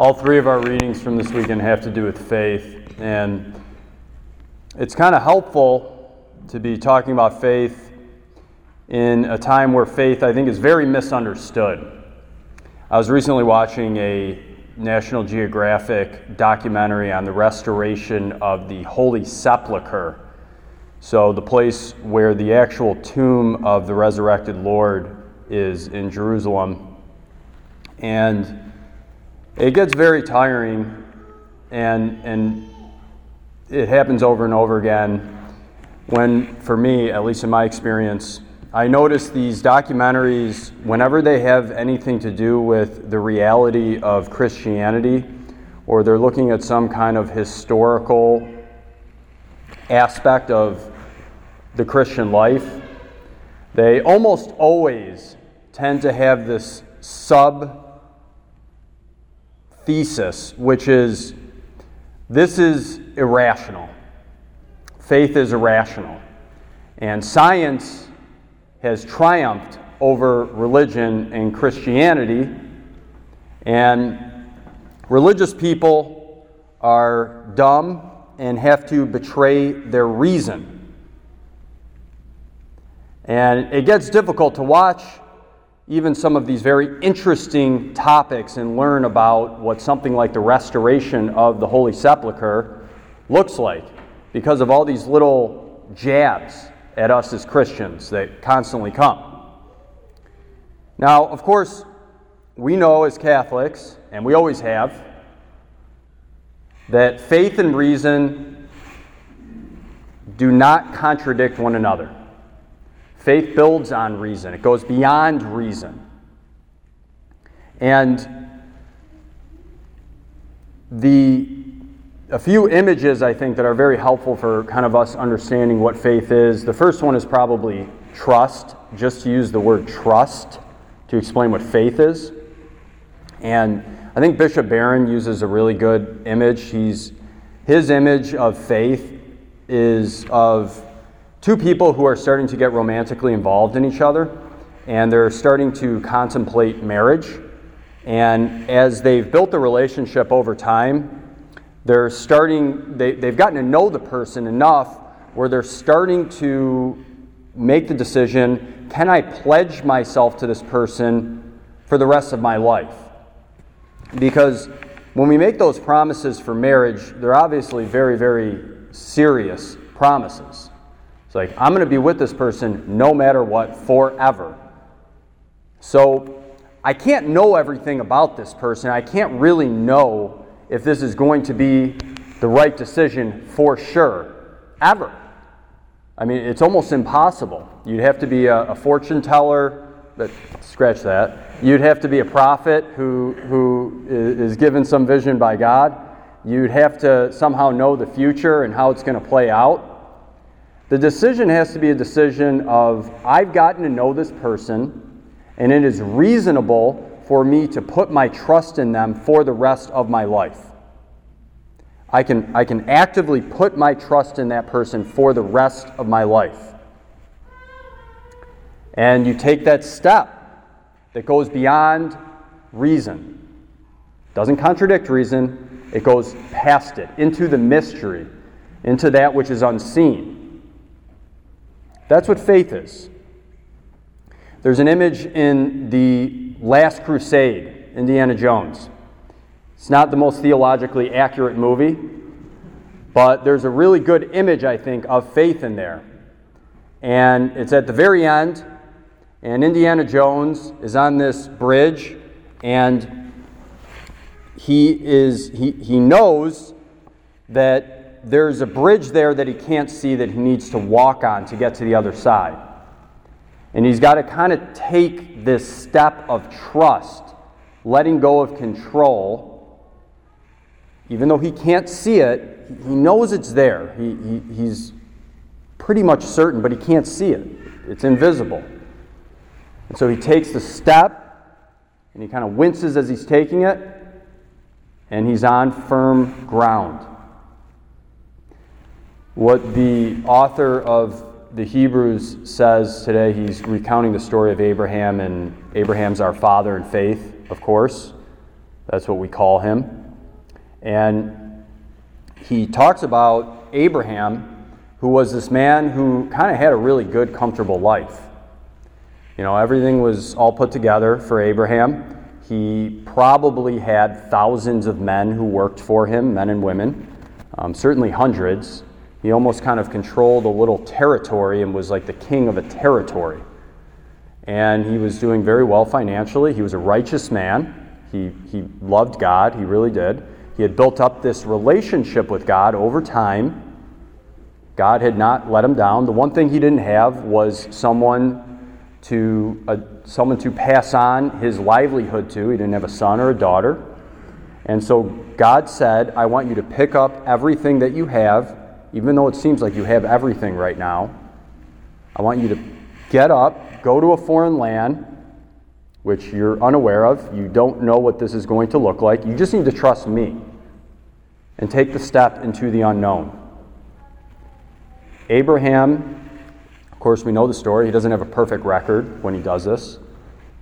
All three of our readings from this weekend have to do with faith, and it's kind of helpful to be talking about faith in a time where faith, I think, is very misunderstood. I was recently watching a National Geographic documentary on the restoration of the Holy Sepulchre. So, the place where the actual tomb of the resurrected Lord is in Jerusalem. And it gets very tiring, and, and it happens over and over again. When, for me, at least in my experience, I notice these documentaries, whenever they have anything to do with the reality of Christianity, or they're looking at some kind of historical aspect of the Christian life, they almost always tend to have this sub thesis, which is this is irrational. Faith is irrational. And science has triumphed over religion and Christianity, and religious people are dumb and have to betray their reason. And it gets difficult to watch even some of these very interesting topics and learn about what something like the restoration of the Holy Sepulchre looks like because of all these little jabs at us as Christians that constantly come. Now, of course, we know as Catholics, and we always have, that faith and reason do not contradict one another. Faith builds on reason, it goes beyond reason. And the a few images I think that are very helpful for kind of us understanding what faith is. The first one is probably trust, just to use the word trust to explain what faith is. And I think Bishop Barron uses a really good image. He's, his image of faith is of two people who are starting to get romantically involved in each other, and they're starting to contemplate marriage. And as they've built the relationship over time, they're starting, they, they've gotten to know the person enough where they're starting to make the decision can I pledge myself to this person for the rest of my life? Because when we make those promises for marriage, they're obviously very, very serious promises. It's like, I'm going to be with this person no matter what, forever. So I can't know everything about this person. I can't really know if this is going to be the right decision for sure, ever. I mean, it's almost impossible. You'd have to be a, a fortune teller, but scratch that. You'd have to be a prophet who, who is given some vision by God. You'd have to somehow know the future and how it's going to play out. The decision has to be a decision of I've gotten to know this person, and it is reasonable for me to put my trust in them for the rest of my life. I can, I can actively put my trust in that person for the rest of my life. And you take that step that goes beyond reason. Doesn't contradict reason, it goes past it, into the mystery, into that which is unseen. That's what faith is. There's an image in the Last Crusade, Indiana Jones. It's not the most theologically accurate movie, but there's a really good image, I think, of faith in there. And it's at the very end, and Indiana Jones is on this bridge, and he is he, he knows that there's a bridge there that he can't see that he needs to walk on to get to the other side. And he's got to kind of take this step of trust, letting go of control. Even though he can't see it, he knows it's there. He, he, he's pretty much certain, but he can't see it. It's invisible. And so he takes the step, and he kind of winces as he's taking it, and he's on firm ground. What the author of the Hebrews says today, he's recounting the story of Abraham, and Abraham's our father in faith, of course. That's what we call him. And he talks about Abraham, who was this man who kind of had a really good, comfortable life. You know, everything was all put together for Abraham. He probably had thousands of men who worked for him, men and women, um, certainly hundreds. He almost kind of controlled a little territory and was like the king of a territory. And he was doing very well financially. He was a righteous man. He, he loved God, he really did. He had built up this relationship with God over time. God had not let him down. The one thing he didn't have was someone to uh, someone to pass on his livelihood to. He didn't have a son or a daughter. And so God said, I want you to pick up everything that you have, even though it seems like you have everything right now. I want you to get up, go to a foreign land, which you're unaware of. You don't know what this is going to look like. You just need to trust me and take the step into the unknown. Abraham, of course, we know the story. He doesn't have a perfect record when he does this,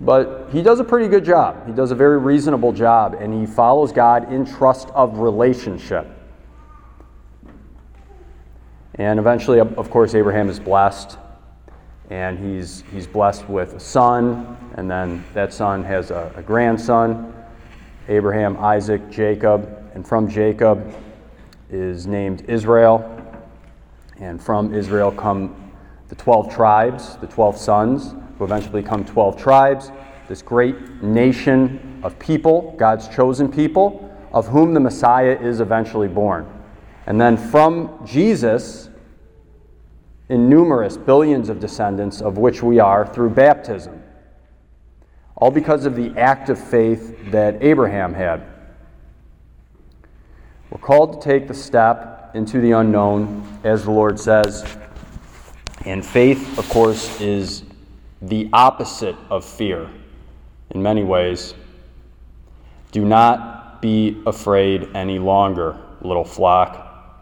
but he does a pretty good job. He does a very reasonable job, and he follows God in trust of relationship. And eventually, of course, Abraham is blessed. And he's, he's blessed with a son, and then that son has a, a grandson Abraham, Isaac, Jacob, and from Jacob is named Israel, and from Israel come the 12 tribes, the 12 sons, who eventually become 12 tribes, this great nation of people, God's chosen people, of whom the Messiah is eventually born. And then from Jesus, in numerous billions of descendants, of which we are through baptism. All because of the act of faith that Abraham had. We're called to take the step into the unknown, as the Lord says. And faith, of course, is the opposite of fear in many ways. Do not be afraid any longer, little flock,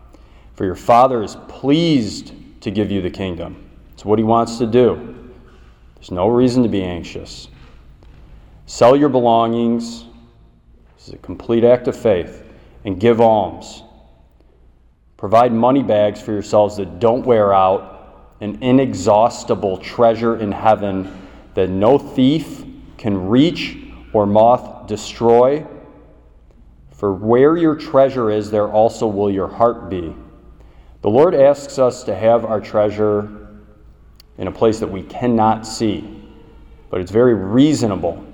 for your Father is pleased to give you the kingdom. It's what he wants to do. There's no reason to be anxious. Sell your belongings. This is a complete act of faith. And give alms. Provide money bags for yourselves that don't wear out, an inexhaustible treasure in heaven that no thief can reach or moth destroy. For where your treasure is, there also will your heart be. The Lord asks us to have our treasure in a place that we cannot see, but it's very reasonable.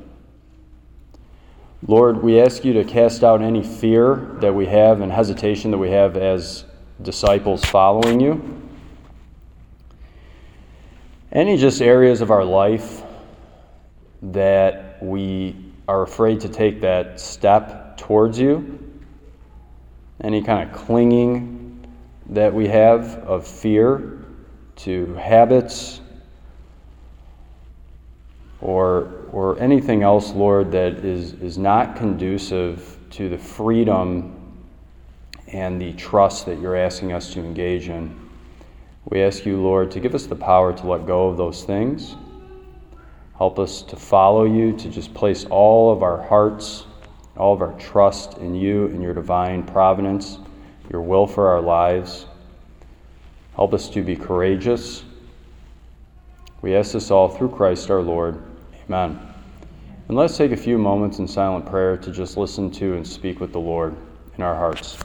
Lord, we ask you to cast out any fear that we have and hesitation that we have as disciples following you. Any just areas of our life that we are afraid to take that step towards you, any kind of clinging that we have of fear to habits or, or anything else, Lord, that is, is not conducive to the freedom and the trust that you're asking us to engage in. We ask you, Lord, to give us the power to let go of those things. Help us to follow you, to just place all of our hearts, all of our trust in you and your divine providence your will for our lives. Help us to be courageous. We ask this all through Christ our Lord. Amen. And let's take a few moments in silent prayer to just listen to and speak with the Lord in our hearts.